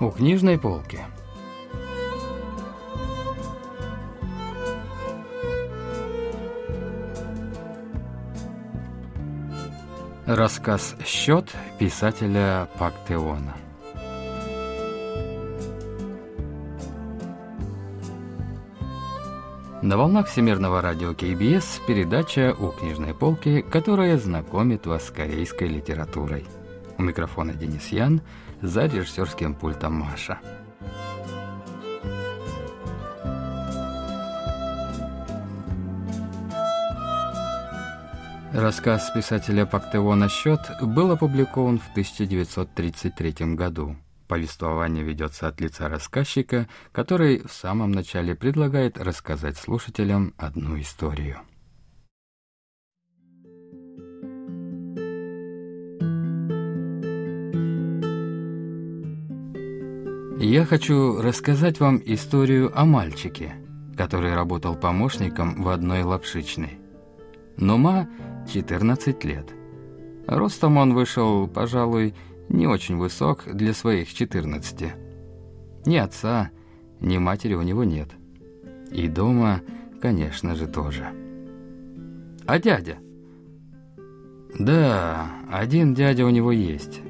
у книжной полки. Рассказ «Счет» писателя Пактеона. На волнах Всемирного радио КБС передача «У книжной полки», которая знакомит вас с корейской литературой. У микрофона Денис Ян, за режиссерским пультом Маша. Рассказ писателя Пактеона «Счет» был опубликован в 1933 году. Повествование ведется от лица рассказчика, который в самом начале предлагает рассказать слушателям одну историю. Я хочу рассказать вам историю о мальчике, который работал помощником в одной лапшичной. Нума 14 лет. Ростом он вышел, пожалуй, не очень высок для своих 14. Ни отца, ни матери у него нет. И дома, конечно же, тоже. А дядя? Да, один дядя у него есть.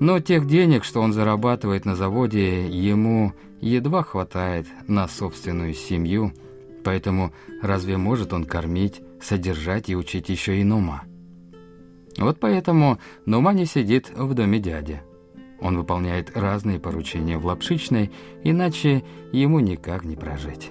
Но тех денег, что он зарабатывает на заводе, ему едва хватает на собственную семью, поэтому разве может он кормить, содержать и учить еще и Нума? Вот поэтому Нума не сидит в доме дяди. Он выполняет разные поручения в лапшичной, иначе ему никак не прожить.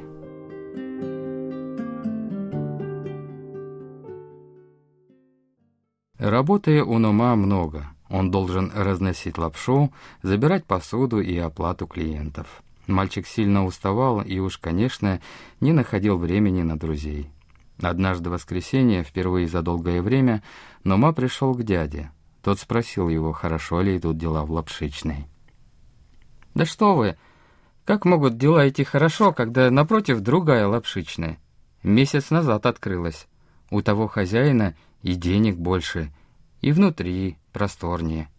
Работы у Нума много – он должен разносить лапшу, забирать посуду и оплату клиентов. Мальчик сильно уставал и уж, конечно, не находил времени на друзей. Однажды воскресенье, впервые за долгое время, Нома пришел к дяде. Тот спросил его, хорошо ли идут дела в лапшичной. «Да что вы! Как могут дела идти хорошо, когда напротив другая лапшичная? Месяц назад открылась. У того хозяина и денег больше, и внутри, просторнее.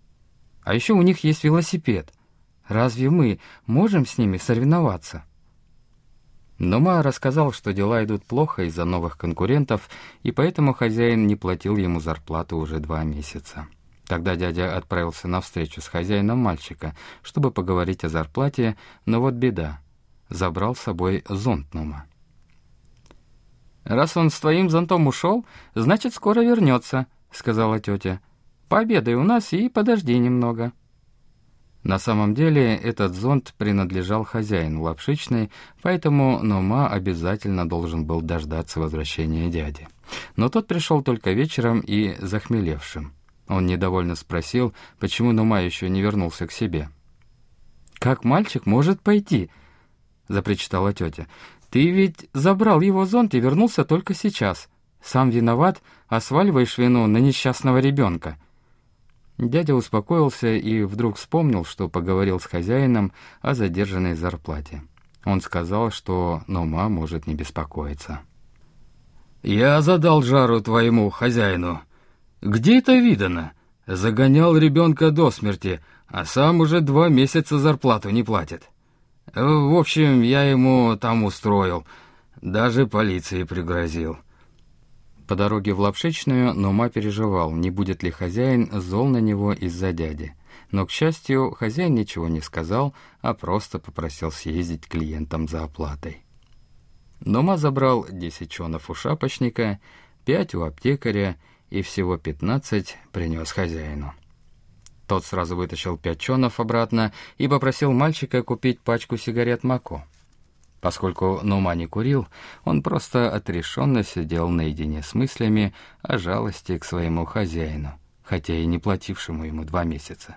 А еще у них есть велосипед. Разве мы можем с ними соревноваться? Но Ма рассказал, что дела идут плохо из-за новых конкурентов, и поэтому хозяин не платил ему зарплату уже два месяца. Тогда дядя отправился на встречу с хозяином мальчика, чтобы поговорить о зарплате, но вот беда. Забрал с собой зонт Нума. «Раз он с твоим зонтом ушел, значит, скоро вернется», — сказала тетя. Пообедай у нас и подожди немного». На самом деле этот зонт принадлежал хозяину лапшичной, поэтому Нома обязательно должен был дождаться возвращения дяди. Но тот пришел только вечером и захмелевшим. Он недовольно спросил, почему Нома еще не вернулся к себе. «Как мальчик может пойти?» — запричитала тетя. «Ты ведь забрал его зонт и вернулся только сейчас. Сам виноват, а сваливаешь вину на несчастного ребенка». Дядя успокоился и вдруг вспомнил, что поговорил с хозяином о задержанной зарплате. Он сказал, что Нома может не беспокоиться. «Я задал жару твоему хозяину. Где это видано? Загонял ребенка до смерти, а сам уже два месяца зарплату не платит. В общем, я ему там устроил, даже полиции пригрозил». По дороге в Лапшичную Нума переживал, не будет ли хозяин зол на него из-за дяди. Но, к счастью, хозяин ничего не сказал, а просто попросил съездить клиентам за оплатой. Нума забрал 10 чонов у шапочника, 5 у аптекаря и всего 15 принес хозяину. Тот сразу вытащил пять чонов обратно и попросил мальчика купить пачку сигарет Мако. Поскольку Нума не курил, он просто отрешенно сидел наедине с мыслями о жалости к своему хозяину, хотя и не платившему ему два месяца.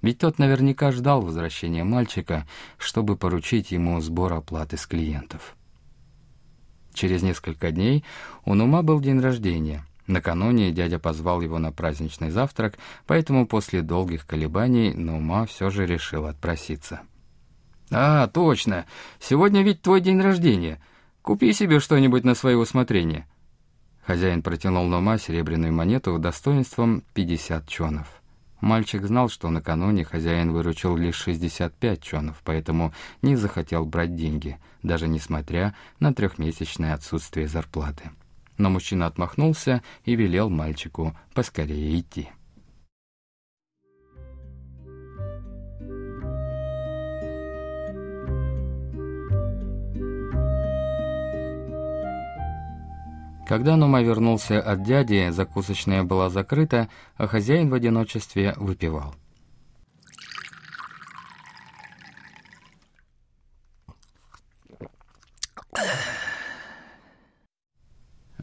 Ведь тот наверняка ждал возвращения мальчика, чтобы поручить ему сбор оплаты с клиентов. Через несколько дней у Нума был день рождения. Накануне дядя позвал его на праздничный завтрак, поэтому после долгих колебаний Нума все же решил отпроситься. «А, точно. Сегодня ведь твой день рождения. Купи себе что-нибудь на свое усмотрение». Хозяин протянул Нома серебряную монету достоинством 50 чонов. Мальчик знал, что накануне хозяин выручил лишь 65 чонов, поэтому не захотел брать деньги, даже несмотря на трехмесячное отсутствие зарплаты. Но мужчина отмахнулся и велел мальчику поскорее идти. Когда Нума вернулся от дяди, закусочная была закрыта, а хозяин в одиночестве выпивал.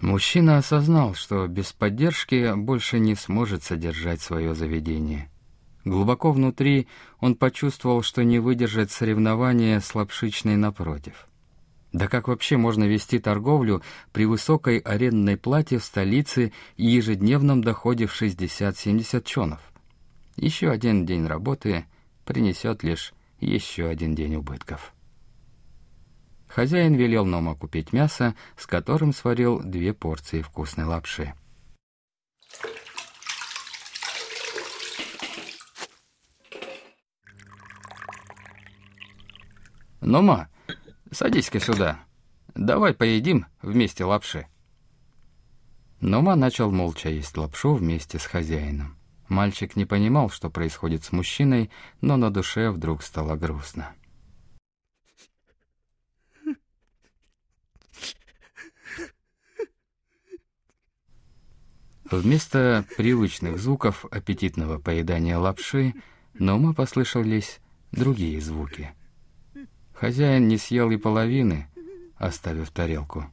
Мужчина осознал, что без поддержки больше не сможет содержать свое заведение. Глубоко внутри он почувствовал, что не выдержит соревнования с лапшичной напротив. Да как вообще можно вести торговлю при высокой арендной плате в столице и ежедневном доходе в 60-70 чонов? Еще один день работы принесет лишь еще один день убытков. Хозяин велел Нома купить мясо, с которым сварил две порции вкусной лапши. «Нома, Садись-ка сюда. Давай поедим вместе лапши». Нома начал молча есть лапшу вместе с хозяином. Мальчик не понимал, что происходит с мужчиной, но на душе вдруг стало грустно. Вместо привычных звуков аппетитного поедания лапши Нома послышались другие звуки — Хозяин не съел и половины, оставив тарелку.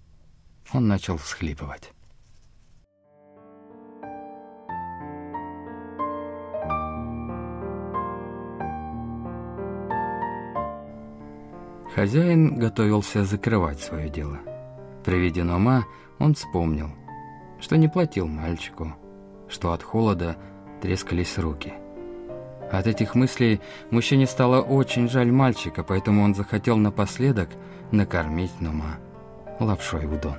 Он начал всхлипывать. Хозяин готовился закрывать свое дело. При виде Нома он вспомнил, что не платил мальчику, что от холода трескались руки – от этих мыслей мужчине стало очень жаль мальчика, поэтому он захотел напоследок накормить Нума лапшой удон.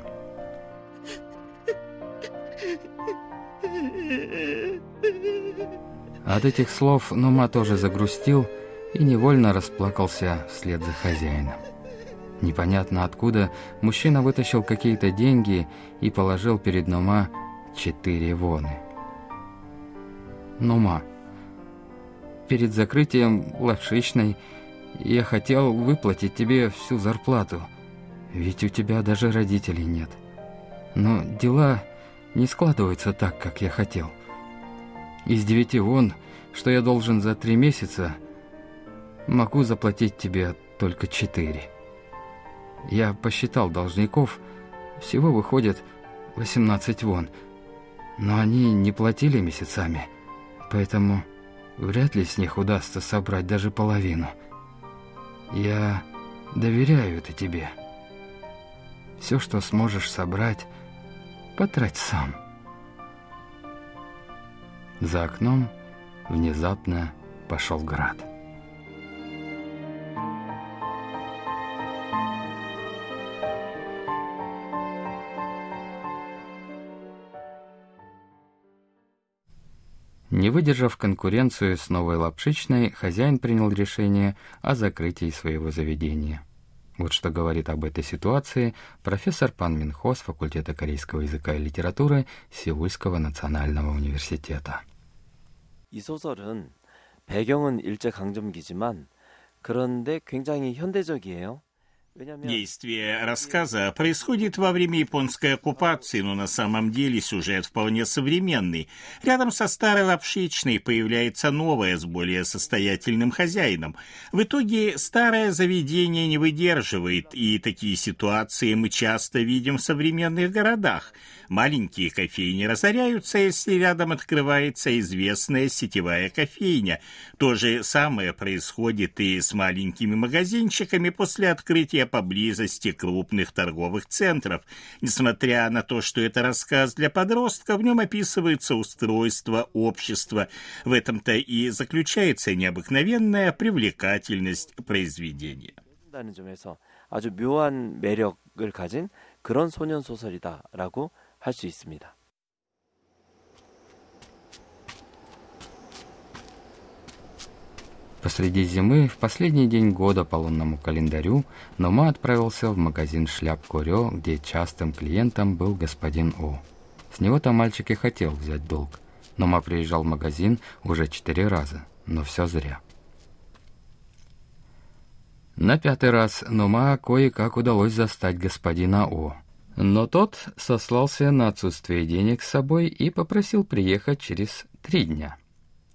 От этих слов Нума тоже загрустил и невольно расплакался вслед за хозяином. Непонятно откуда мужчина вытащил какие-то деньги и положил перед Нума четыре воны. «Нума», перед закрытием лавшичной я хотел выплатить тебе всю зарплату, ведь у тебя даже родителей нет. Но дела не складываются так, как я хотел. Из девяти вон, что я должен за три месяца, могу заплатить тебе только четыре. Я посчитал должников, всего выходит 18 вон, но они не платили месяцами, поэтому... Вряд ли с них удастся собрать даже половину. Я доверяю это тебе. Все, что сможешь собрать, потрать сам. За окном внезапно пошел град. Не выдержав конкуренцию с новой лапшичной, хозяин принял решение о закрытии своего заведения. Вот что говорит об этой ситуации профессор Пан Минхо с факультета корейского языка и литературы Сеульского национального университета. 이 소설은 배경은 일제 강점기지만 그런데 굉장히 현대적이에요. Действие рассказа происходит во время японской оккупации, но на самом деле сюжет вполне современный. Рядом со старой лапшичной появляется новая с более состоятельным хозяином. В итоге старое заведение не выдерживает, и такие ситуации мы часто видим в современных городах. Маленькие кофейни разоряются, если рядом открывается известная сетевая кофейня. То же самое происходит и с маленькими магазинчиками после открытия поблизости крупных торговых центров. Несмотря на то, что это рассказ для подростка, в нем описывается устройство общества. В этом-то и заключается необыкновенная привлекательность произведения. 아주 묘한 매력을 가진 그런 소년 소설이다라고 할 수 있습니다. Посреди зимы, в последний день года по лунному календарю, Нома отправился в магазин шляп Курё, где частым клиентом был господин О. С него-то мальчик и хотел взять долг. Нома приезжал в магазин уже четыре раза, но все зря. На пятый раз Нома кое-как удалось застать господина О. Но тот сослался на отсутствие денег с собой и попросил приехать через три дня.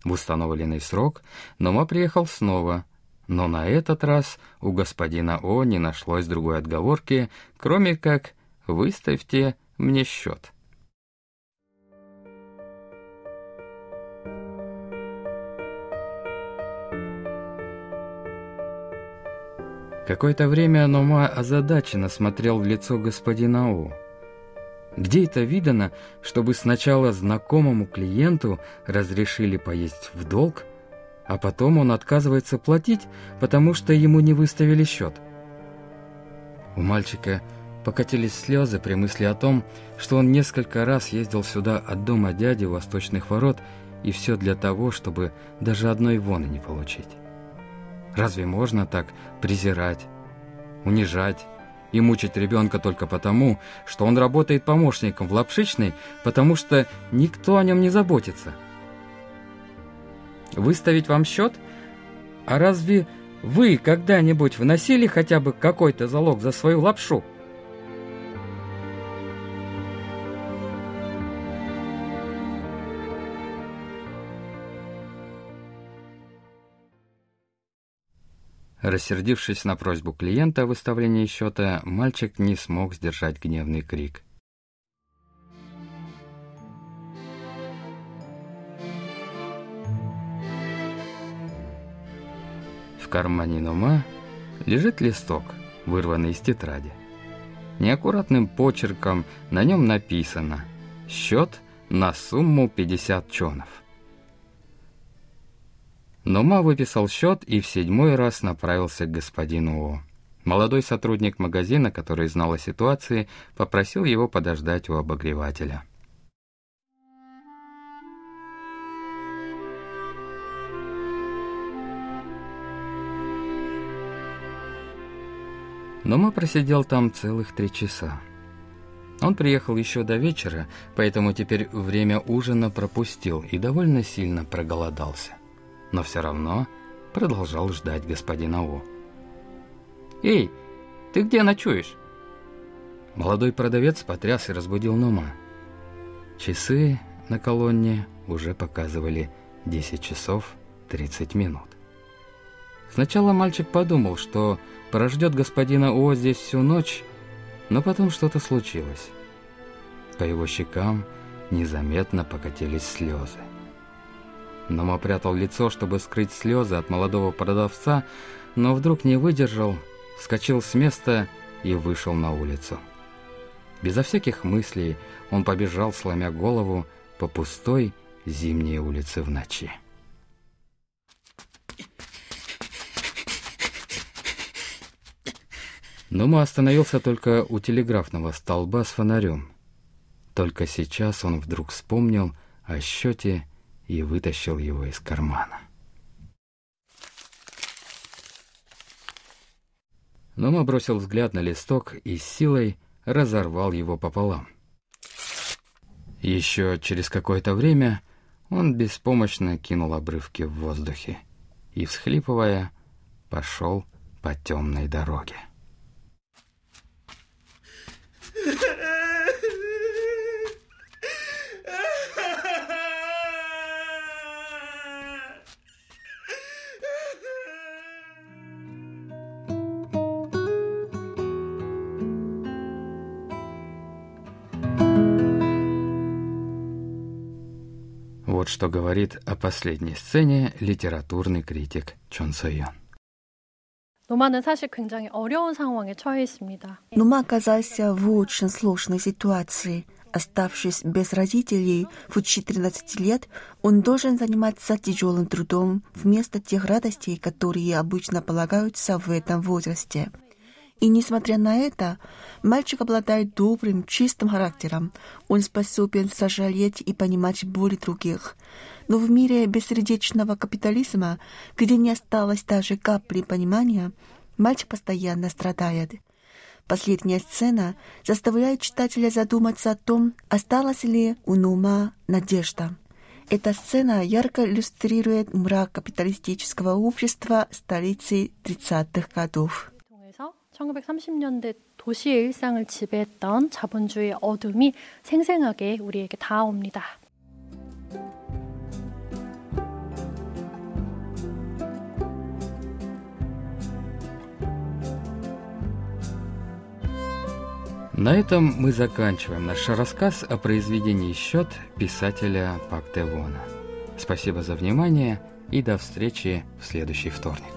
В установленный срок Нома приехал снова, но на этот раз у господина О не нашлось другой отговорки, кроме как «выставьте мне счет». Какое-то время Нома озадаченно смотрел в лицо господина О. Где это видано, чтобы сначала знакомому клиенту разрешили поесть в долг, а потом он отказывается платить, потому что ему не выставили счет? У мальчика покатились слезы при мысли о том, что он несколько раз ездил сюда от дома дяди Восточных ворот, и все для того, чтобы даже одной воны не получить. Разве можно так презирать, унижать, и мучить ребенка только потому, что он работает помощником в лапшичной, потому что никто о нем не заботится. Выставить вам счет? А разве вы когда-нибудь вносили хотя бы какой-то залог за свою лапшу? Рассердившись на просьбу клиента о выставлении счета, мальчик не смог сдержать гневный крик. В кармане Нума лежит листок, вырванный из тетради. Неаккуратным почерком на нем написано «Счет на сумму 50 чонов». Но Ма выписал счет и в седьмой раз направился к господину О. Молодой сотрудник магазина, который знал о ситуации, попросил его подождать у обогревателя. Но Ма просидел там целых три часа. Он приехал еще до вечера, поэтому теперь время ужина пропустил и довольно сильно проголодался но все равно продолжал ждать господина О. «Эй, ты где ночуешь?» Молодой продавец потряс и разбудил Нома. Часы на колонне уже показывали 10 часов 30 минут. Сначала мальчик подумал, что прождет господина О здесь всю ночь, но потом что-то случилось. По его щекам незаметно покатились слезы. Нома прятал лицо, чтобы скрыть слезы от молодого продавца, но вдруг не выдержал, вскочил с места и вышел на улицу. Безо всяких мыслей он побежал, сломя голову, по пустой зимней улице в ночи. Нума остановился только у телеграфного столба с фонарем. Только сейчас он вдруг вспомнил о счете и вытащил его из кармана. Нома бросил взгляд на листок и силой разорвал его пополам. Еще через какое-то время он беспомощно кинул обрывки в воздухе и, всхлипывая, пошел по темной дороге. что говорит о последней сцене литературный критик Чон Сойон. 노마는 사실 굉장히 어려운 상황에 처해 있습니다. Нума оказался в очень сложной ситуации. Оставшись без родителей в 14 лет, он должен заниматься тяжелым трудом вместо тех радостей, которые обычно полагаются в этом возрасте. И несмотря на это, мальчик обладает добрым, чистым характером. Он способен сожалеть и понимать боли других. Но в мире бессердечного капитализма, где не осталось даже капли понимания, мальчик постоянно страдает. Последняя сцена заставляет читателя задуматься о том, осталась ли у Нума надежда. Эта сцена ярко иллюстрирует мрак капиталистического общества столицы 30-х годов. 1930년대 도시의 일상을 지배했던 자본주의 어둠이 생생하게 우리에게 다가옵니다. На этом мы заканчиваем наш рассказ о произведении «Счет» писателя Пак Девона. Спасибо за внимание и до встречи в следующий вторник.